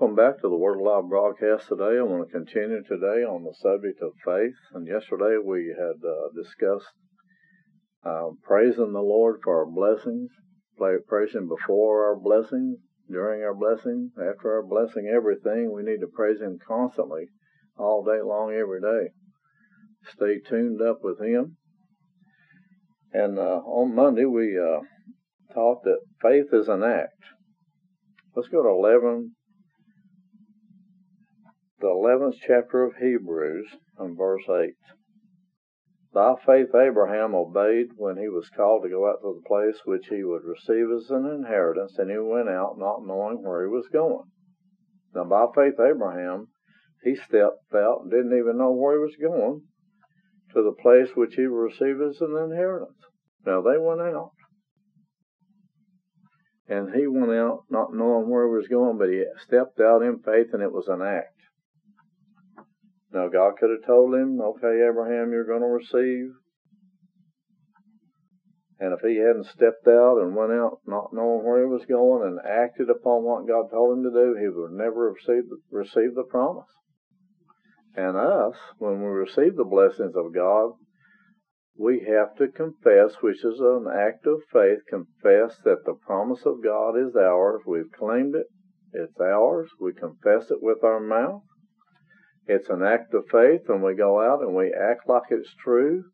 Welcome back to the Word Alive broadcast today. I want to continue today on the subject of faith. And yesterday we had uh, discussed uh, praising the Lord for our blessings, praising before our blessings, during our blessing, after our blessing, everything. We need to praise Him constantly, all day long, every day. Stay tuned up with Him. And uh, on Monday we uh, taught that faith is an act. Let's go to 11 the 11th chapter of Hebrews and verse 8. By faith Abraham obeyed when he was called to go out to the place which he would receive as an inheritance, and he went out not knowing where he was going. Now by faith Abraham, he stepped out and didn't even know where he was going to the place which he would receive as an inheritance. Now they went out. And he went out not knowing where he was going, but he stepped out in faith and it was an act. Now, God could have told him, okay, Abraham, you're going to receive. And if he hadn't stepped out and went out not knowing where he was going and acted upon what God told him to do, he would never receive, receive the promise. And us, when we receive the blessings of God, we have to confess, which is an act of faith, confess that the promise of God is ours. We've claimed it. It's ours. We confess it with our mouth. It's an act of faith when we go out and we act like it's true.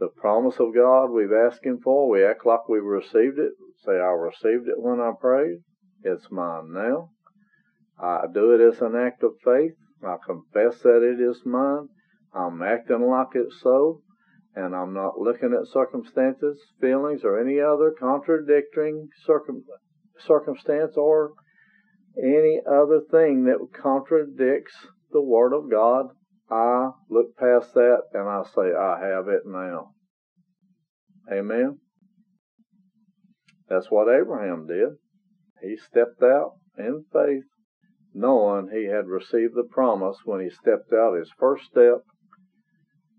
The promise of God we've asked Him for, we act like we received it. Say, I received it when I prayed. It's mine now. I do it as an act of faith. I confess that it is mine. I'm acting like it's so. And I'm not looking at circumstances, feelings, or any other contradicting circum- circumstance or any other thing that contradicts the Word of God, I look past that and I say, I have it now. Amen. That's what Abraham did. He stepped out in faith, knowing he had received the promise when he stepped out his first step.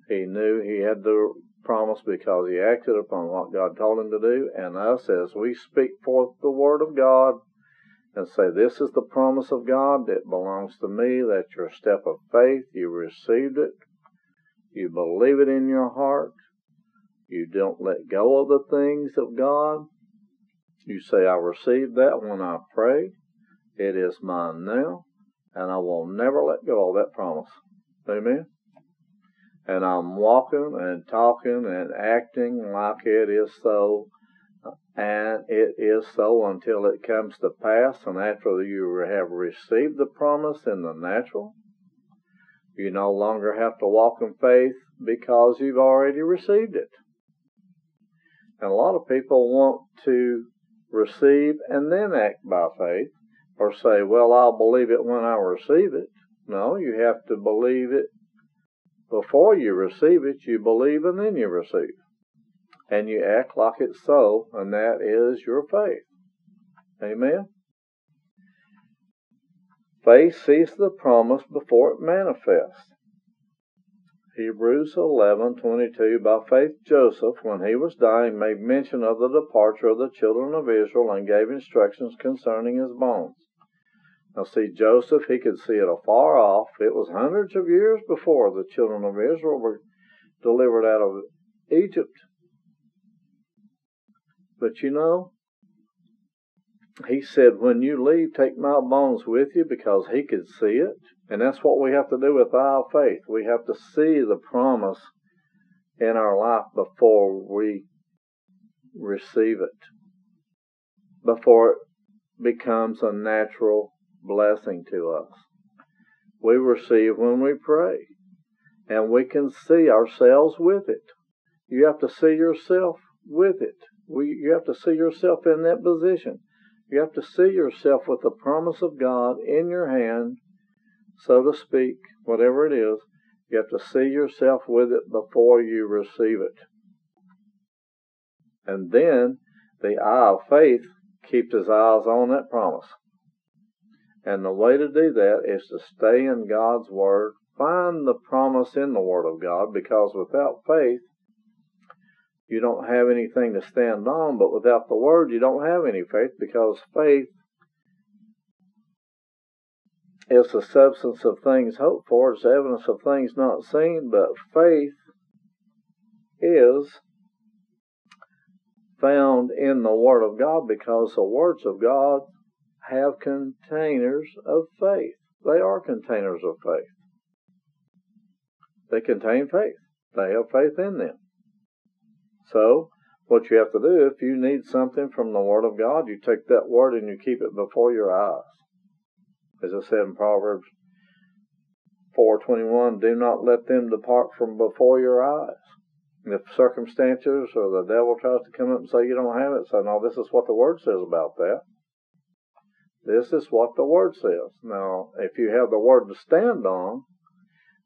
He knew he had the promise because he acted upon what God told him to do. And us, as we speak forth the Word of God, and say, This is the promise of God that belongs to me. That's your step of faith. You received it. You believe it in your heart. You don't let go of the things of God. You say, I received that when I prayed. It is mine now, and I will never let go of that promise. Amen. And I'm walking and talking and acting like it is so and it is so until it comes to pass, and after you have received the promise in the natural, you no longer have to walk in faith because you've already received it. And a lot of people want to receive and then act by faith, or say, well, I'll believe it when I receive it. No, you have to believe it before you receive it. You believe and then you receive and you act like it's so, and that is your faith. Amen? Faith sees the promise before it manifests. Hebrews 11:22 By faith Joseph when he was dying made mention of the departure of the children of Israel and gave instructions concerning his bones. Now see Joseph he could see it afar off. It was hundreds of years before the children of Israel were delivered out of Egypt but you know, he said, when you leave, take my bones with you because he could see it. And that's what we have to do with our faith. We have to see the promise in our life before we receive it, before it becomes a natural blessing to us. We receive when we pray, and we can see ourselves with it. You have to see yourself with it. We, you have to see yourself in that position. You have to see yourself with the promise of God in your hand, so to speak, whatever it is. You have to see yourself with it before you receive it. And then the eye of faith keeps his eyes on that promise. And the way to do that is to stay in God's Word, find the promise in the Word of God, because without faith, you don't have anything to stand on, but without the Word, you don't have any faith, because faith is the substance of things hoped for, it's evidence of things not seen, but faith is found in the Word of God because the words of God have containers of faith. They are containers of faith. They contain faith. They have faith in them. So, what you have to do, if you need something from the Word of God, you take that Word and you keep it before your eyes. As I said in Proverbs 4.21, do not let them depart from before your eyes. If circumstances or the devil tries to come up and say you don't have it, say, no, this is what the Word says about that. This is what the Word says. Now, if you have the Word to stand on,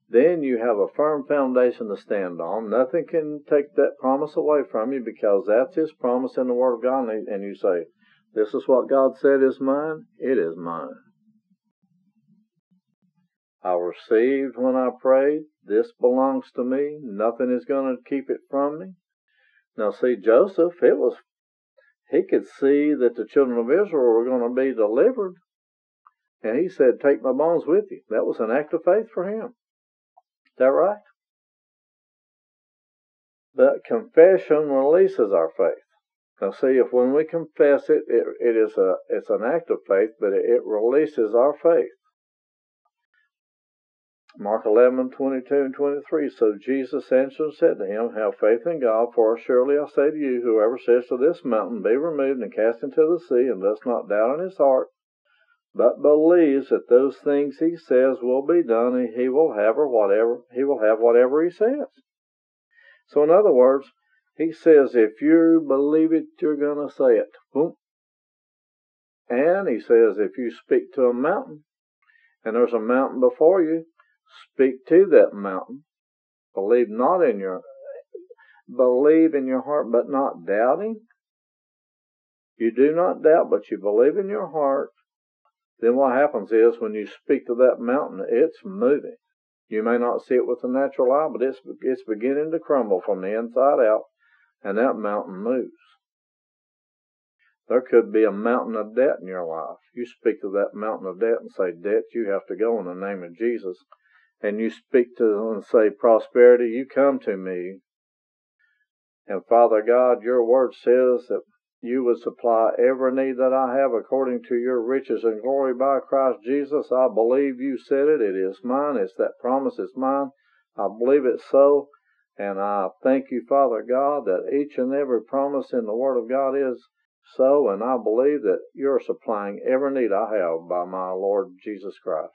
then you have a firm foundation to stand on. Nothing can take that promise away from you because that's His promise in the Word of God. And you say, This is what God said is mine. It is mine. I received when I prayed. This belongs to me. Nothing is going to keep it from me. Now, see, Joseph, it was he could see that the children of Israel were going to be delivered. And he said, Take my bones with you. That was an act of faith for him. That right? But confession releases our faith. Now, see, if when we confess it, it, it is a it's an act of faith, but it, it releases our faith. Mark 11, 22 and 23. So Jesus answered and said to him, Have faith in God, for surely I say to you, whoever says to this mountain, Be removed and cast into the sea, and does not doubt in his heart, but believes that those things he says will be done, and he will have or whatever he will have whatever he says. So in other words, he says, if you believe it, you're gonna say it. Boom. And he says, if you speak to a mountain, and there's a mountain before you, Speak to that mountain. Believe not in your believe in your heart but not doubting. You do not doubt, but you believe in your heart. Then what happens is when you speak to that mountain, it's moving. You may not see it with the natural eye, but it's it's beginning to crumble from the inside out, and that mountain moves. There could be a mountain of debt in your life. You speak to that mountain of debt and say, Debt, you have to go in the name of Jesus and you speak to them and say, Prosperity, you come to me. And Father God, your word says that you would supply every need that I have according to your riches and glory by Christ Jesus. I believe you said it. It is mine. It's that promise is mine. I believe it so. And I thank you, Father God, that each and every promise in the Word of God is so. And I believe that you're supplying every need I have by my Lord Jesus Christ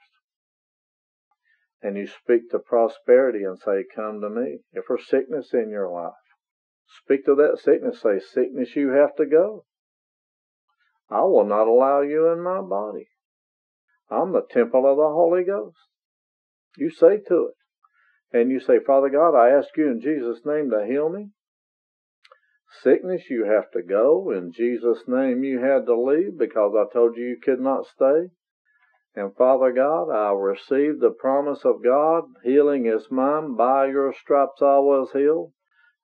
and you speak to prosperity and say, Come to me. If there's sickness in your life, speak to that sickness. Say, Sickness, you have to go. I will not allow you in my body. I'm the temple of the Holy Ghost. You say to it. And you say, Father God, I ask you in Jesus' name to heal me. Sickness, you have to go. In Jesus' name, you had to leave because I told you you could not stay. And Father God, I receive the promise of God. Healing is mine. By your stripes I was healed.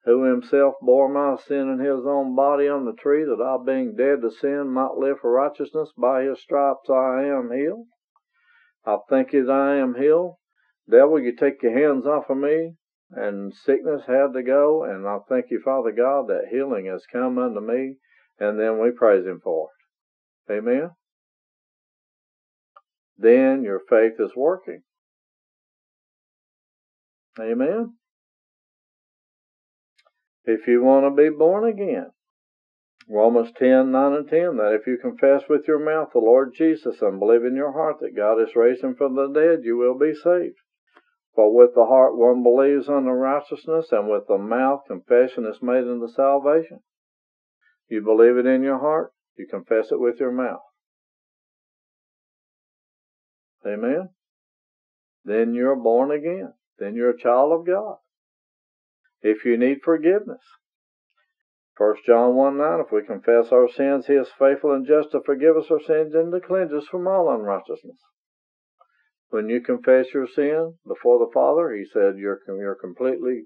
Who himself bore my sin in his own body on the tree, that I, being dead to sin, might live for righteousness. By his stripes I am healed. I think that I am healed. Devil, you take your hands off of me, and sickness had to go. And I thank you, Father God, that healing has come unto me. And then we praise him for it. Amen then your faith is working. Amen. If you want to be born again, Romans 10, 9 and 10, that if you confess with your mouth the Lord Jesus and believe in your heart that God has raised him from the dead, you will be saved. For with the heart one believes unto righteousness, and with the mouth confession is made unto salvation. You believe it in your heart, You confess it with your mouth. Amen. Then you're born again. Then you're a child of God. If you need forgiveness, 1 John 1 9, if we confess our sins, he is faithful and just to forgive us our sins and to cleanse us from all unrighteousness. When you confess your sin before the Father, he said you're, you're completely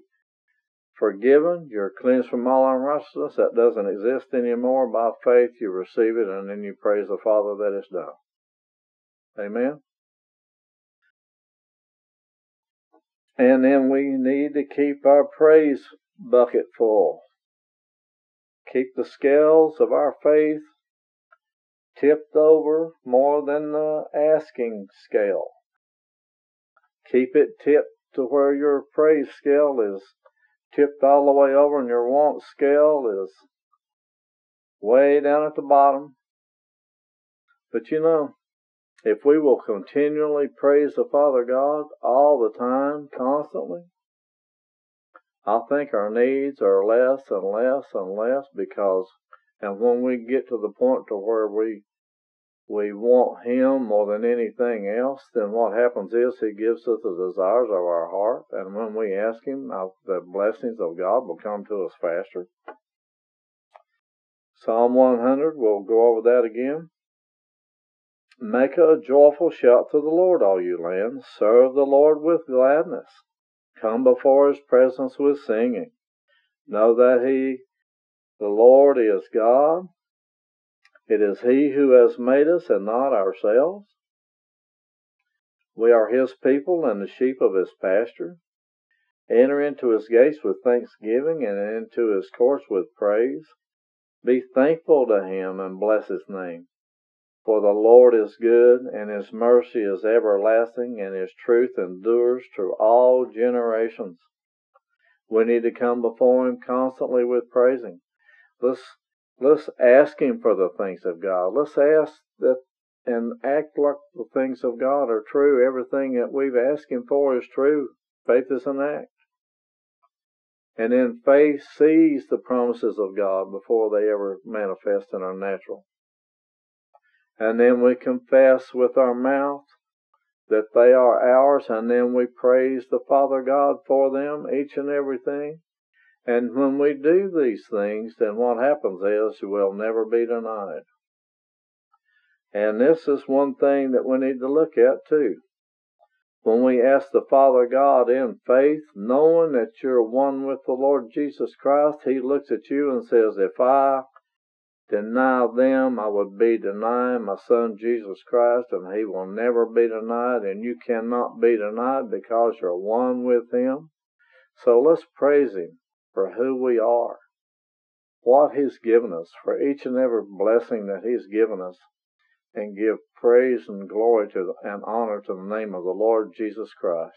forgiven, you're cleansed from all unrighteousness. That doesn't exist anymore. By faith, you receive it, and then you praise the Father that it's done. Amen. And then we need to keep our praise bucket full. Keep the scales of our faith tipped over more than the asking scale. Keep it tipped to where your praise scale is tipped all the way over and your want scale is way down at the bottom. But you know, if we will continually praise the Father God all the time, constantly, I think our needs are less and less and less because, and when we get to the point to where we we want Him more than anything else, then what happens is He gives us the desires of our heart, and when we ask Him, uh, the blessings of God will come to us faster. Psalm 100, we'll go over that again. Make a joyful shout to the Lord, all you lands. Serve the Lord with gladness. Come before his presence with singing. Know that he, the Lord, is God. It is he who has made us and not ourselves. We are his people and the sheep of his pasture. Enter into his gates with thanksgiving and into his courts with praise. Be thankful to him and bless his name. For the Lord is good, and his mercy is everlasting, and his truth endures to all generations. We need to come before him constantly with praising. Let's let's ask him for the things of God. Let's ask that and act like the things of God are true. Everything that we've asked him for is true. Faith is an act. And then faith sees the promises of God before they ever manifest in our natural. And then we confess with our mouth that they are ours, and then we praise the Father God for them, each and everything. And when we do these things, then what happens is we'll never be denied. And this is one thing that we need to look at too. When we ask the Father God in faith, knowing that you're one with the Lord Jesus Christ, He looks at you and says, If I deny them, I would be denying my son Jesus Christ, and he will never be denied, and you cannot be denied because you're one with him. So let's praise him for who we are, what he's given us, for each and every blessing that he's given us, and give praise and glory to and honor to the name of the Lord Jesus Christ.